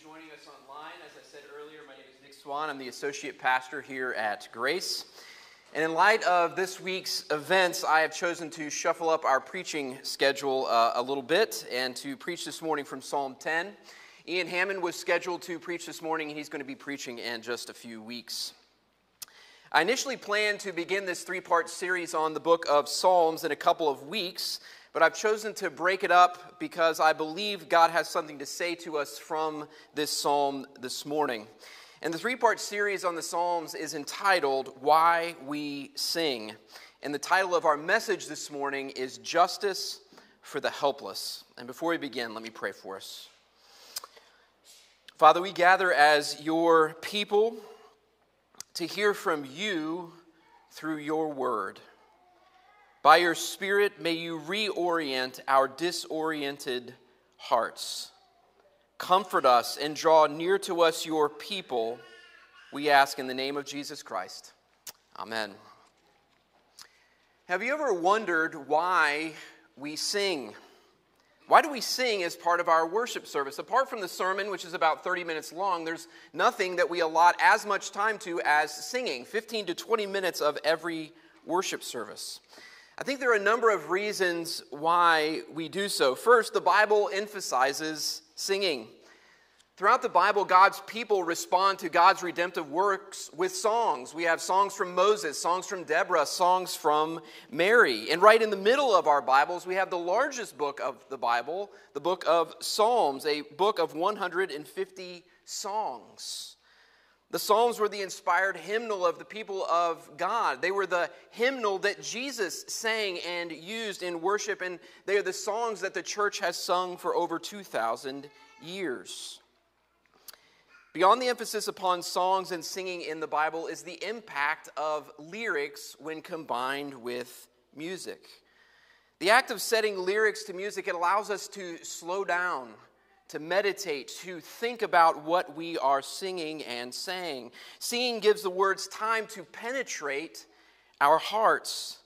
joining us online. As I said earlier, my name is Nick Swan. I'm the associate pastor here at Grace. And in light of this week's events, I have chosen to shuffle up our preaching schedule uh, a little bit and to preach this morning from Psalm 10. Ian Hammond was scheduled to preach this morning, and he's going to be preaching in just a few weeks. I initially planned to begin this three part series on the book of Psalms in a couple of weeks, but I've chosen to break it up because I believe God has something to say to us from this psalm this morning. And the three part series on the Psalms is entitled Why We Sing. And the title of our message this morning is Justice for the Helpless. And before we begin, let me pray for us. Father, we gather as your people to hear from you through your word. By your Spirit, may you reorient our disoriented hearts. Comfort us and draw near to us your people, we ask in the name of Jesus Christ. Amen. Have you ever wondered why we sing? Why do we sing as part of our worship service? Apart from the sermon, which is about 30 minutes long, there's nothing that we allot as much time to as singing 15 to 20 minutes of every worship service. I think there are a number of reasons why we do so. First, the Bible emphasizes singing. Throughout the Bible, God's people respond to God's redemptive works with songs. We have songs from Moses, songs from Deborah, songs from Mary. And right in the middle of our Bibles, we have the largest book of the Bible, the book of Psalms, a book of 150 songs. The Psalms were the inspired hymnal of the people of God. They were the hymnal that Jesus sang and used in worship, and they are the songs that the church has sung for over 2,000 years. Beyond the emphasis upon songs and singing in the Bible is the impact of lyrics when combined with music. The act of setting lyrics to music, it allows us to slow down, to meditate, to think about what we are singing and saying. Singing gives the words time to penetrate our hearts.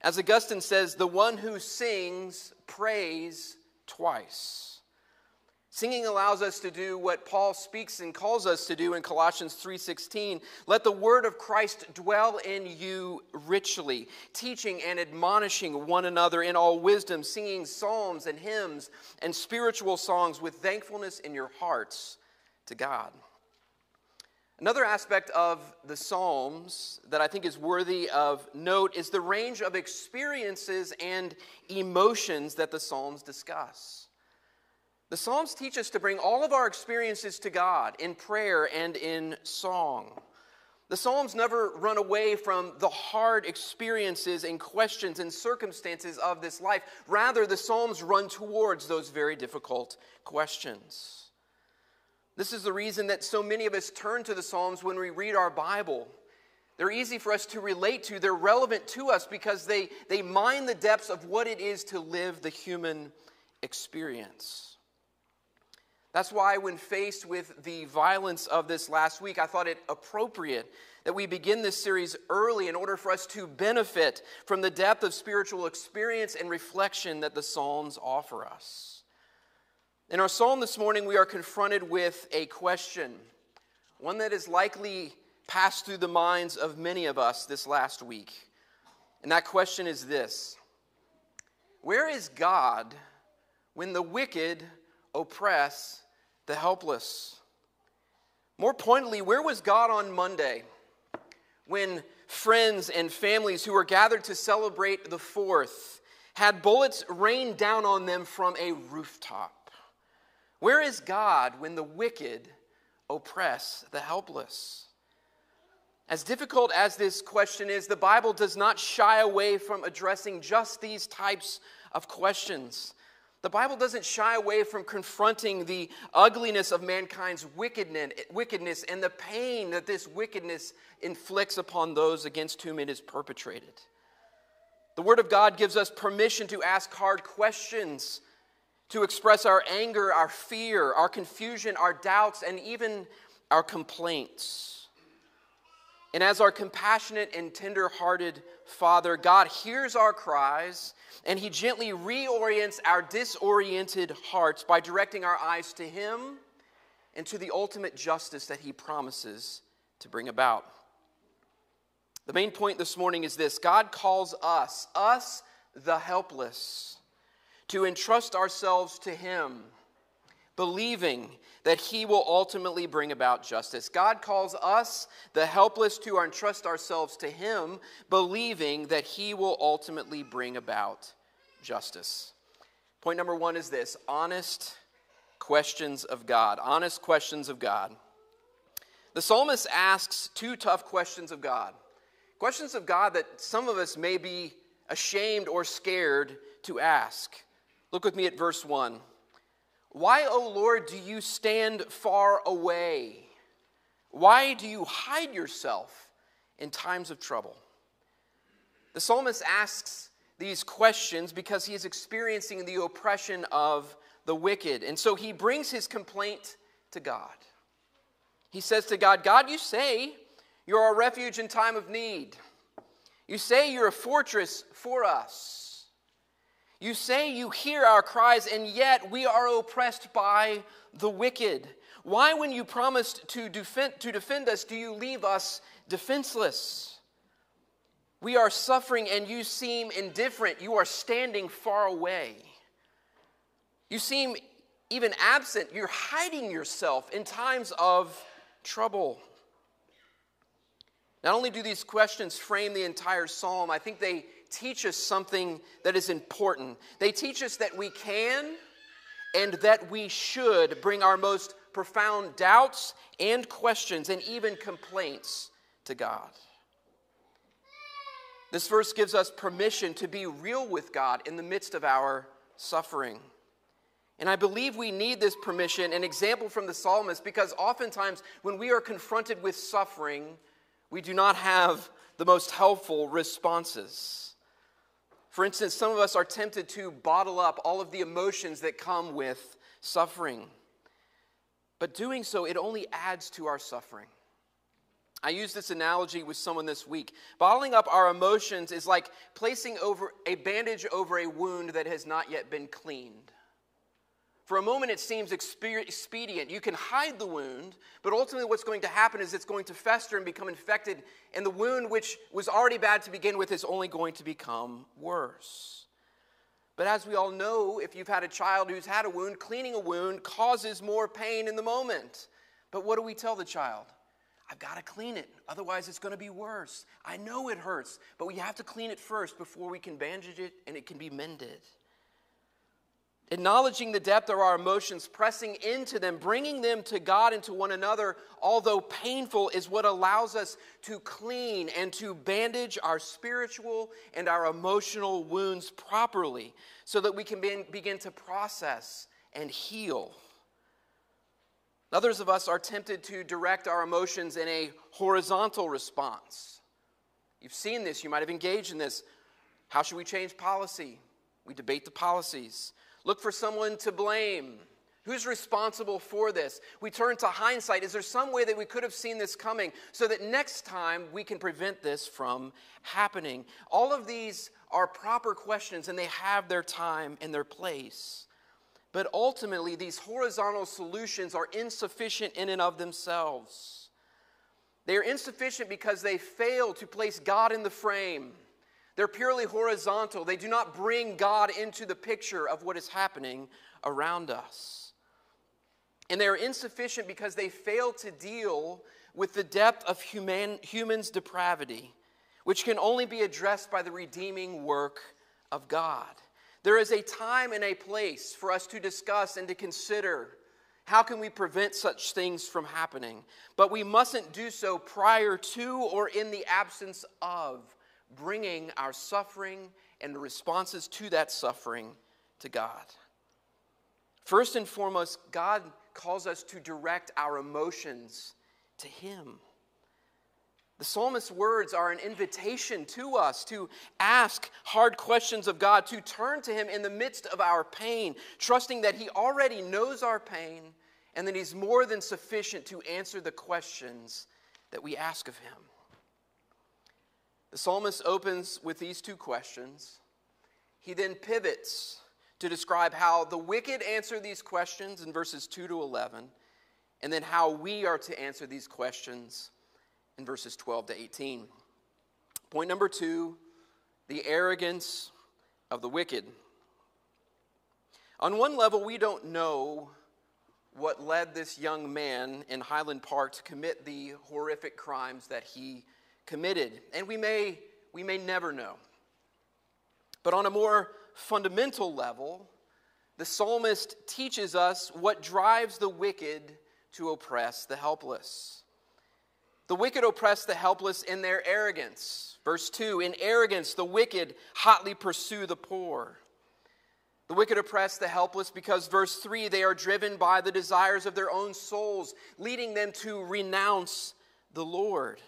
As Augustine says, the one who sings prays twice. Singing allows us to do what Paul speaks and calls us to do in Colossians 3:16. Let the word of Christ dwell in you richly, teaching and admonishing one another in all wisdom, singing psalms and hymns and spiritual songs with thankfulness in your hearts to God. Another aspect of the Psalms that I think is worthy of note is the range of experiences and emotions that the Psalms discuss. The Psalms teach us to bring all of our experiences to God in prayer and in song. The Psalms never run away from the hard experiences and questions and circumstances of this life. Rather, the Psalms run towards those very difficult questions. This is the reason that so many of us turn to the Psalms when we read our Bible. They're easy for us to relate to, they're relevant to us because they, they mine the depths of what it is to live the human experience. That's why, when faced with the violence of this last week, I thought it appropriate that we begin this series early in order for us to benefit from the depth of spiritual experience and reflection that the Psalms offer us. In our psalm this morning, we are confronted with a question, one that has likely passed through the minds of many of us this last week. And that question is this Where is God when the wicked oppress the helpless. More pointedly, where was God on Monday when friends and families who were gathered to celebrate the fourth had bullets rained down on them from a rooftop? Where is God when the wicked oppress the helpless? As difficult as this question is, the Bible does not shy away from addressing just these types of questions. The Bible doesn't shy away from confronting the ugliness of mankind's wickedness and the pain that this wickedness inflicts upon those against whom it is perpetrated. The Word of God gives us permission to ask hard questions, to express our anger, our fear, our confusion, our doubts, and even our complaints. And as our compassionate and tender hearted Father, God hears our cries and He gently reorients our disoriented hearts by directing our eyes to Him and to the ultimate justice that he promises to bring about. The main point this morning is this God calls us, us the helpless, to entrust ourselves to him, believing that he will ultimately bring about justice. God calls us, the helpless, to entrust ourselves to him, believing that he will ultimately bring about justice. Point number one is this honest questions of God. Honest questions of God. The psalmist asks two tough questions of God. Questions of God that some of us may be ashamed or scared to ask. Look with me at verse 1. Why, O Lord, do you stand far away? Why do you hide yourself in times of trouble? The psalmist asks these questions because he is experiencing the oppression of the wicked. And so he brings his complaint to God. He says to God, God, you say you're a refuge in time of need. You say you're a fortress for us. You say you hear our cries, and yet we are oppressed by the wicked. Why, when you promised to defend, to defend us, do you leave us defenseless? We are suffering, and you seem indifferent. You are standing far away. You seem even absent. You're hiding yourself in times of trouble. Not only do these questions frame the entire psalm, I think they teach us something that is important. They teach us that we can and that we should bring our most profound doubts and questions and even complaints to God. This verse gives us permission to be real with God in the midst of our suffering. And I believe we need this permission, an example from the psalmist, because oftentimes when we are confronted with suffering, we do not have the most helpful responses. For instance, some of us are tempted to bottle up all of the emotions that come with suffering. But doing so, it only adds to our suffering. I used this analogy with someone this week. Bottling up our emotions is like placing over a bandage over a wound that has not yet been cleaned. For a moment, it seems expedient. You can hide the wound, but ultimately, what's going to happen is it's going to fester and become infected, and the wound, which was already bad to begin with, is only going to become worse. But as we all know, if you've had a child who's had a wound, cleaning a wound causes more pain in the moment. But what do we tell the child? I've got to clean it, otherwise, it's going to be worse. I know it hurts, but we have to clean it first before we can bandage it and it can be mended acknowledging the depth of our emotions, pressing into them, bringing them to God and to one another, although painful, is what allows us to clean and to bandage our spiritual and our emotional wounds properly so that we can be, begin to process and heal. Others of us are tempted to direct our emotions in a horizontal response. You've seen this, you might have engaged in this. How should we change policy? We debate the policies. Look for someone to blame. Who's responsible for this? We turn to hindsight. Is there some way that we could have seen this coming so that next time we can prevent this from happening? All of these are proper questions and they have their time and their place. But ultimately, these horizontal solutions are insufficient in and of themselves. They are insufficient because they fail to place God in the frame. They're purely horizontal. They do not bring God into the picture of what is happening around us. And they are insufficient because they fail to deal with the depth of human, human's depravity, which can only be addressed by the redeeming work of God. There is a time and a place for us to discuss and to consider how can we prevent such things from happening? But we mustn't do so prior to or in the absence of bringing our suffering and the responses to that suffering to God. First and foremost, God calls us to direct our emotions to Him. The psalmist's words are an invitation to us to ask hard questions of God, to turn to Him in the midst of our pain, trusting that He already knows our pain and that He's more than sufficient to answer the questions that we ask of Him. The psalmist opens with these two questions. He then pivots to describe how the wicked answer these questions in verses 2 to 11, and then how we are to answer these questions in verses 12 to 18. Point number two the arrogance of the wicked. On one level, we don't know what led this young man in Highland Park to commit the horrific crimes that he committed. And we may, we may never know. But on a more fundamental level, the psalmist teaches us what drives the wicked to oppress the helpless. The wicked oppress the helpless in their arrogance. Verse 2 In arrogance, the wicked hotly pursue the poor. The wicked oppress the helpless because, verse 3, they are driven by the desires of their own souls, leading them to renounce the Lord.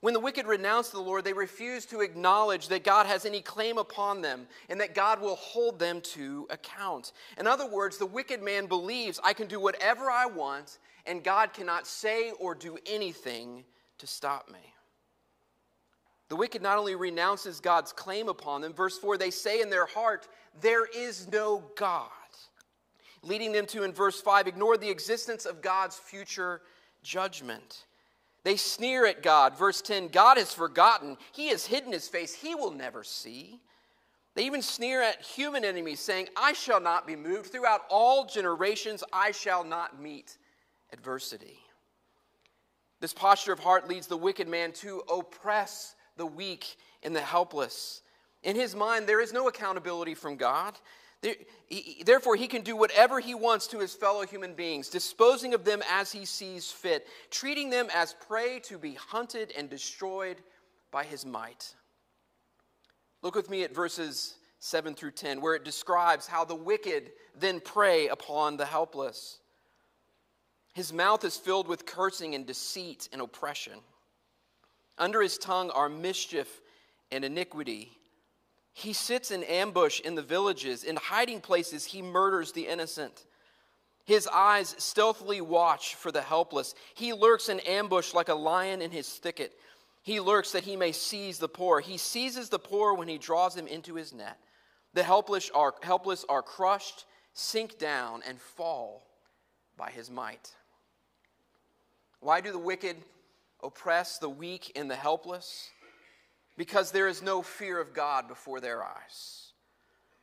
When the wicked renounce the Lord, they refuse to acknowledge that God has any claim upon them and that God will hold them to account. In other words, the wicked man believes, I can do whatever I want, and God cannot say or do anything to stop me. The wicked not only renounces God's claim upon them, verse 4, they say in their heart, There is no God. Leading them to, in verse 5, ignore the existence of God's future judgment. They sneer at God. Verse 10 God has forgotten. He has hidden his face. He will never see. They even sneer at human enemies, saying, I shall not be moved. Throughout all generations, I shall not meet adversity. This posture of heart leads the wicked man to oppress the weak and the helpless. In his mind, there is no accountability from God. Therefore, he can do whatever he wants to his fellow human beings, disposing of them as he sees fit, treating them as prey to be hunted and destroyed by his might. Look with me at verses 7 through 10, where it describes how the wicked then prey upon the helpless. His mouth is filled with cursing and deceit and oppression. Under his tongue are mischief and iniquity. He sits in ambush in the villages. In hiding places, he murders the innocent. His eyes stealthily watch for the helpless. He lurks in ambush like a lion in his thicket. He lurks that he may seize the poor. He seizes the poor when he draws them into his net. The helpless are, helpless are crushed, sink down, and fall by his might. Why do the wicked oppress the weak and the helpless? Because there is no fear of God before their eyes.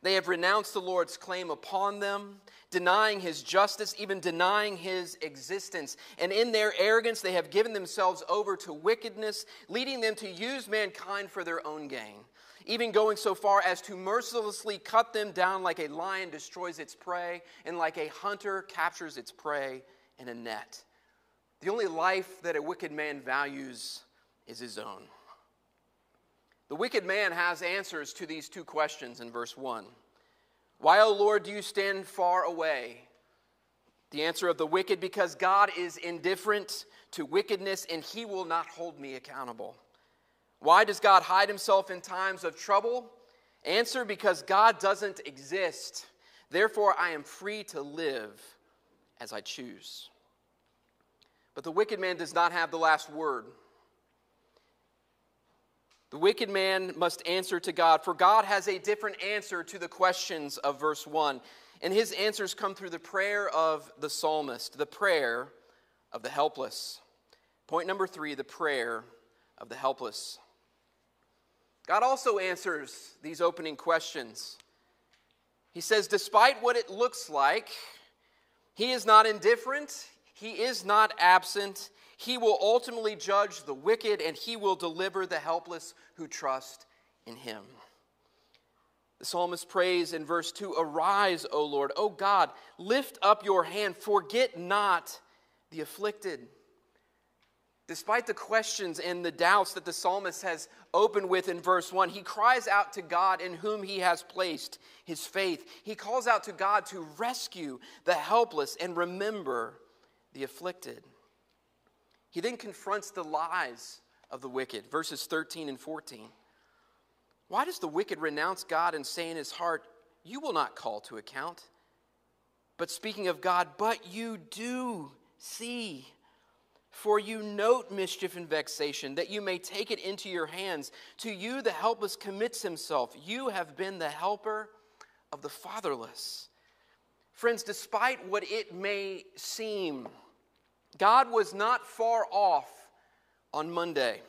They have renounced the Lord's claim upon them, denying his justice, even denying his existence. And in their arrogance, they have given themselves over to wickedness, leading them to use mankind for their own gain, even going so far as to mercilessly cut them down like a lion destroys its prey and like a hunter captures its prey in a net. The only life that a wicked man values is his own. The wicked man has answers to these two questions in verse 1. Why, O Lord, do you stand far away? The answer of the wicked, because God is indifferent to wickedness and he will not hold me accountable. Why does God hide himself in times of trouble? Answer, because God doesn't exist. Therefore, I am free to live as I choose. But the wicked man does not have the last word. The wicked man must answer to God, for God has a different answer to the questions of verse 1. And his answers come through the prayer of the psalmist, the prayer of the helpless. Point number three the prayer of the helpless. God also answers these opening questions. He says, despite what it looks like, he is not indifferent, he is not absent. He will ultimately judge the wicked and he will deliver the helpless who trust in him. The psalmist prays in verse 2 Arise, O Lord, O God, lift up your hand, forget not the afflicted. Despite the questions and the doubts that the psalmist has opened with in verse 1, he cries out to God in whom he has placed his faith. He calls out to God to rescue the helpless and remember the afflicted. He then confronts the lies of the wicked, verses 13 and 14. Why does the wicked renounce God and say in his heart, You will not call to account? But speaking of God, but you do see. For you note mischief and vexation, that you may take it into your hands. To you the helpless commits himself. You have been the helper of the fatherless. Friends, despite what it may seem, God was not far off on Monday.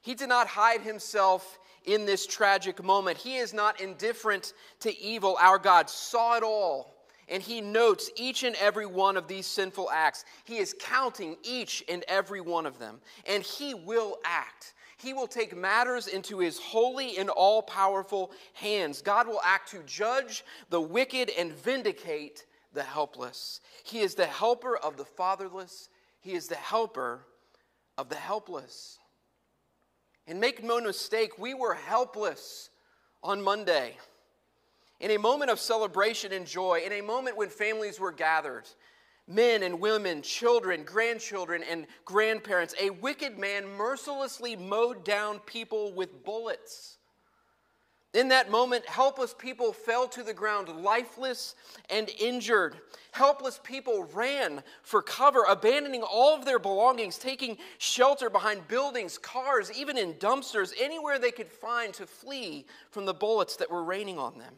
He did not hide himself in this tragic moment. He is not indifferent to evil. Our God saw it all, and He notes each and every one of these sinful acts. He is counting each and every one of them, and He will act. He will take matters into His holy and all powerful hands. God will act to judge the wicked and vindicate the helpless. He is the helper of the fatherless, He is the helper of the helpless. And make no mistake, we were helpless on Monday. In a moment of celebration and joy, in a moment when families were gathered, men and women, children, grandchildren, and grandparents, a wicked man mercilessly mowed down people with bullets. In that moment, helpless people fell to the ground, lifeless and injured. Helpless people ran for cover, abandoning all of their belongings, taking shelter behind buildings, cars, even in dumpsters, anywhere they could find to flee from the bullets that were raining on them.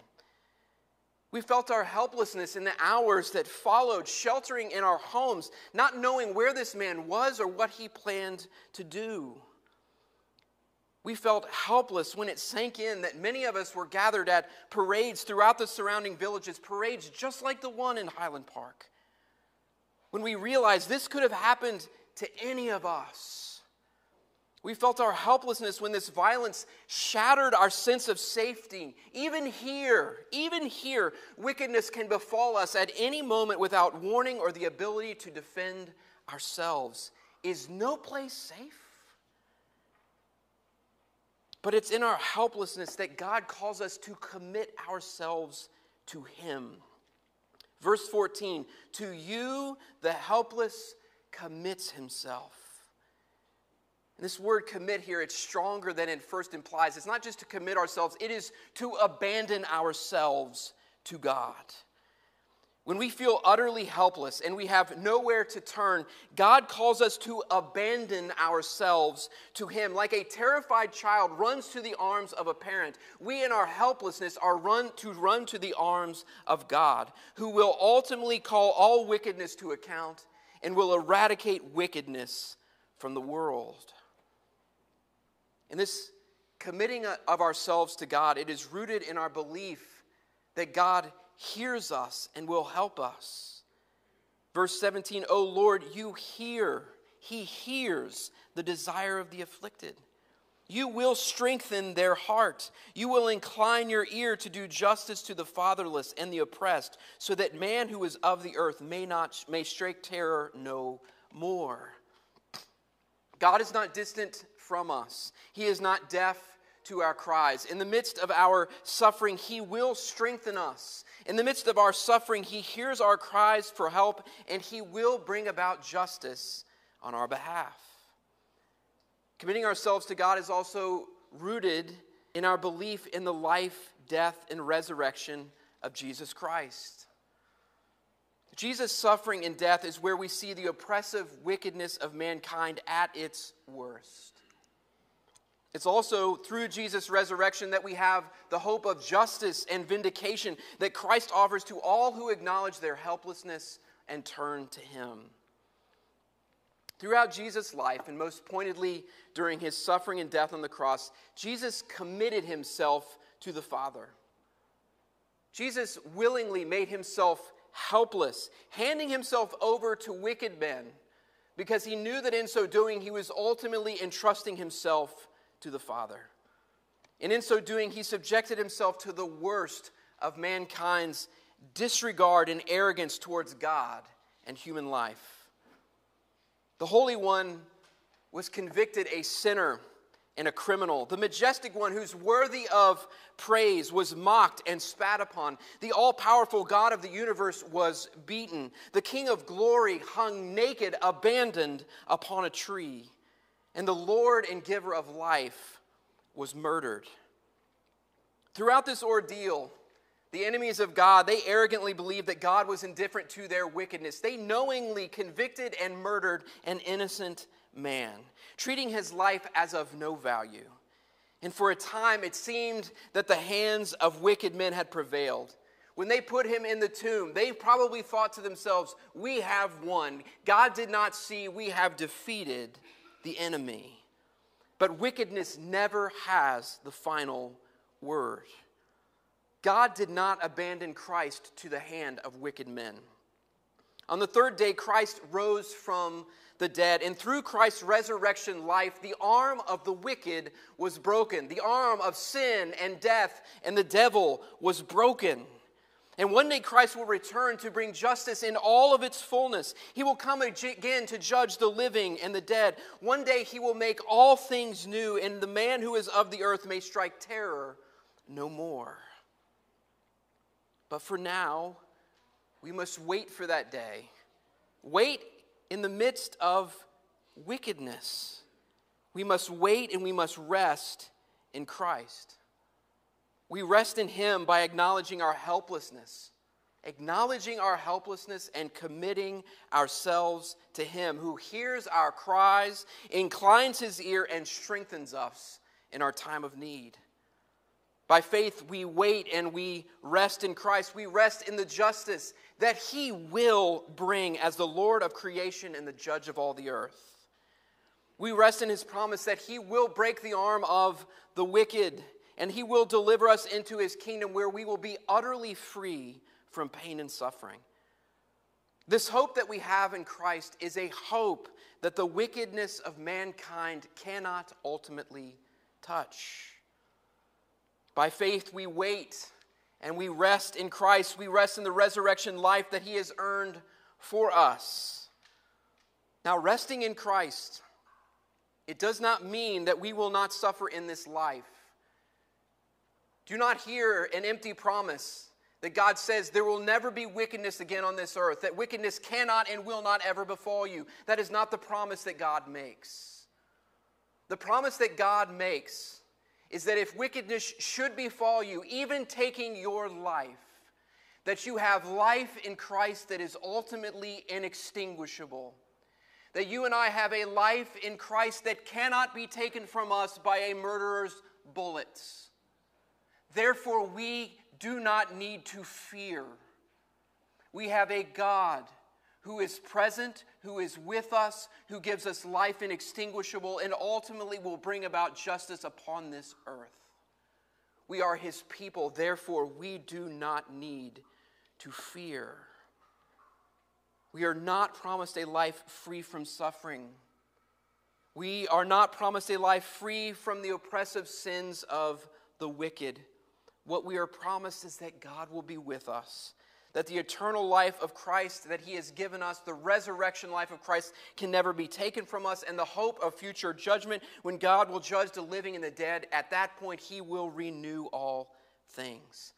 We felt our helplessness in the hours that followed, sheltering in our homes, not knowing where this man was or what he planned to do. We felt helpless when it sank in that many of us were gathered at parades throughout the surrounding villages, parades just like the one in Highland Park. When we realized this could have happened to any of us. We felt our helplessness when this violence shattered our sense of safety. Even here, even here, wickedness can befall us at any moment without warning or the ability to defend ourselves. Is no place safe? But it's in our helplessness that God calls us to commit ourselves to Him. Verse 14, to you the helpless commits himself. And this word commit here, it's stronger than it first implies. It's not just to commit ourselves, it is to abandon ourselves to God. When we feel utterly helpless and we have nowhere to turn, God calls us to abandon ourselves to Him. Like a terrified child runs to the arms of a parent, we in our helplessness are run to run to the arms of God, who will ultimately call all wickedness to account and will eradicate wickedness from the world. In this committing of ourselves to God, it is rooted in our belief that God hears us and will help us. Verse 17, O Lord, you hear, He hears the desire of the afflicted. You will strengthen their heart. You will incline your ear to do justice to the fatherless and the oppressed, so that man who is of the earth may not may strike terror no more. God is not distant from us. He is not deaf to our cries. In the midst of our suffering, He will strengthen us. In the midst of our suffering, He hears our cries for help and He will bring about justice on our behalf. Committing ourselves to God is also rooted in our belief in the life, death, and resurrection of Jesus Christ. Jesus' suffering and death is where we see the oppressive wickedness of mankind at its worst. It's also through Jesus' resurrection that we have the hope of justice and vindication that Christ offers to all who acknowledge their helplessness and turn to Him. Throughout Jesus' life, and most pointedly during his suffering and death on the cross, Jesus committed himself to the Father. Jesus willingly made himself helpless, handing himself over to wicked men, because he knew that in so doing, he was ultimately entrusting himself to the Father. And in so doing, he subjected himself to the worst of mankind's disregard and arrogance towards God and human life. The Holy One was convicted a sinner and a criminal. The majestic one who's worthy of praise was mocked and spat upon. The all powerful God of the universe was beaten. The King of glory hung naked, abandoned upon a tree and the Lord and giver of life was murdered. Throughout this ordeal, the enemies of God, they arrogantly believed that God was indifferent to their wickedness. They knowingly convicted and murdered an innocent man, treating his life as of no value. And for a time, it seemed that the hands of wicked men had prevailed. When they put him in the tomb, they probably thought to themselves, We have won. God did not see, we have defeated the enemy. But wickedness never has the final word. God did not abandon Christ to the hand of wicked men. On the third day, Christ rose from the dead, and through Christ's resurrection life, the arm of the wicked was broken. The arm of sin and death and the devil was broken. And one day Christ will return to bring justice in all of its fullness. He will come again to judge the living and the dead. One day he will make all things new, and the man who is of the earth may strike terror no more. But for now, we must wait for that day. Wait in the midst of wickedness. We must wait and we must rest in Christ. We rest in Him by acknowledging our helplessness, acknowledging our helplessness and committing ourselves to Him who hears our cries, inclines His ear, and strengthens us in our time of need. By faith, we wait and we rest in Christ. We rest in the justice that He will bring as the Lord of creation and the judge of all the earth. We rest in His promise that He will break the arm of the wicked and He will deliver us into His kingdom where we will be utterly free from pain and suffering. This hope that we have in Christ is a hope that the wickedness of mankind cannot ultimately touch. By faith, we wait and we rest in Christ. We rest in the resurrection life that He has earned for us. Now, resting in Christ, it does not mean that we will not suffer in this life. Do not hear an empty promise that God says there will never be wickedness again on this earth, that wickedness cannot and will not ever befall you. That is not the promise that God makes. The promise that God makes is that if wickedness should befall you, even taking your life, that you have life in Christ that is ultimately inextinguishable. That you and I have a life in Christ that cannot be taken from us by a murderer's bullets. Therefore, we do not need to fear. We have a God who is present, who is with us, who gives us life inextinguishable, and ultimately will bring about justice upon this earth. We are his people, therefore, we do not need to fear. We are not promised a life free from suffering. We are not promised a life free from the oppressive sins of the wicked. What we are promised is that God will be with us that the eternal life of Christ that He has given us, the resurrection life of Christ, can never be taken from us, and the hope of future judgment when God will judge the living and the dead. At that point, He will renew all things.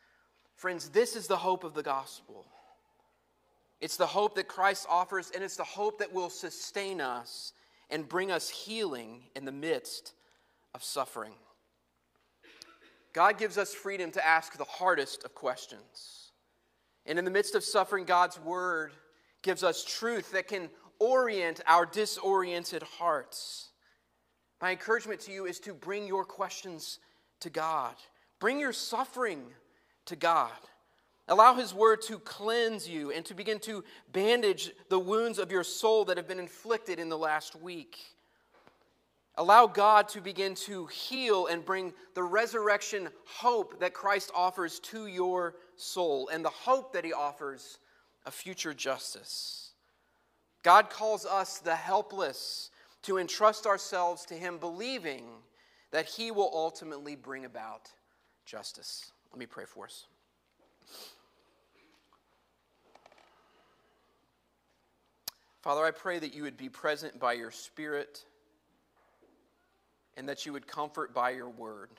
Friends, this is the hope of the gospel. It's the hope that Christ offers, and it's the hope that will sustain us and bring us healing in the midst of suffering. God gives us freedom to ask the hardest of questions. And in the midst of suffering, God's word gives us truth that can orient our disoriented hearts. My encouragement to you is to bring your questions to God, bring your suffering to God. Allow His Word to cleanse you and to begin to bandage the wounds of your soul that have been inflicted in the last week. Allow God to begin to heal and bring the resurrection hope that Christ offers to your soul and the hope that he offers of future justice. God calls us, the helpless, to entrust ourselves to him, believing that he will ultimately bring about justice. Let me pray for us. Father, I pray that you would be present by your Spirit and that you would comfort by your word.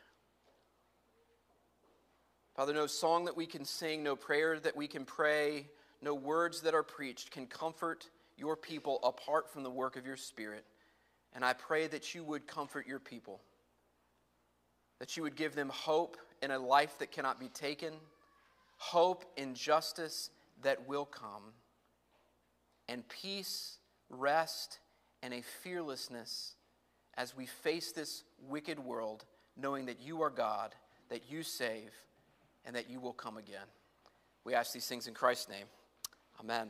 Father, no song that we can sing, no prayer that we can pray, no words that are preached can comfort your people apart from the work of your Spirit. And I pray that you would comfort your people, that you would give them hope in a life that cannot be taken, hope in justice that will come, and peace, rest, and a fearlessness as we face this wicked world, knowing that you are God, that you save, and that you will come again. We ask these things in Christ's name. Amen.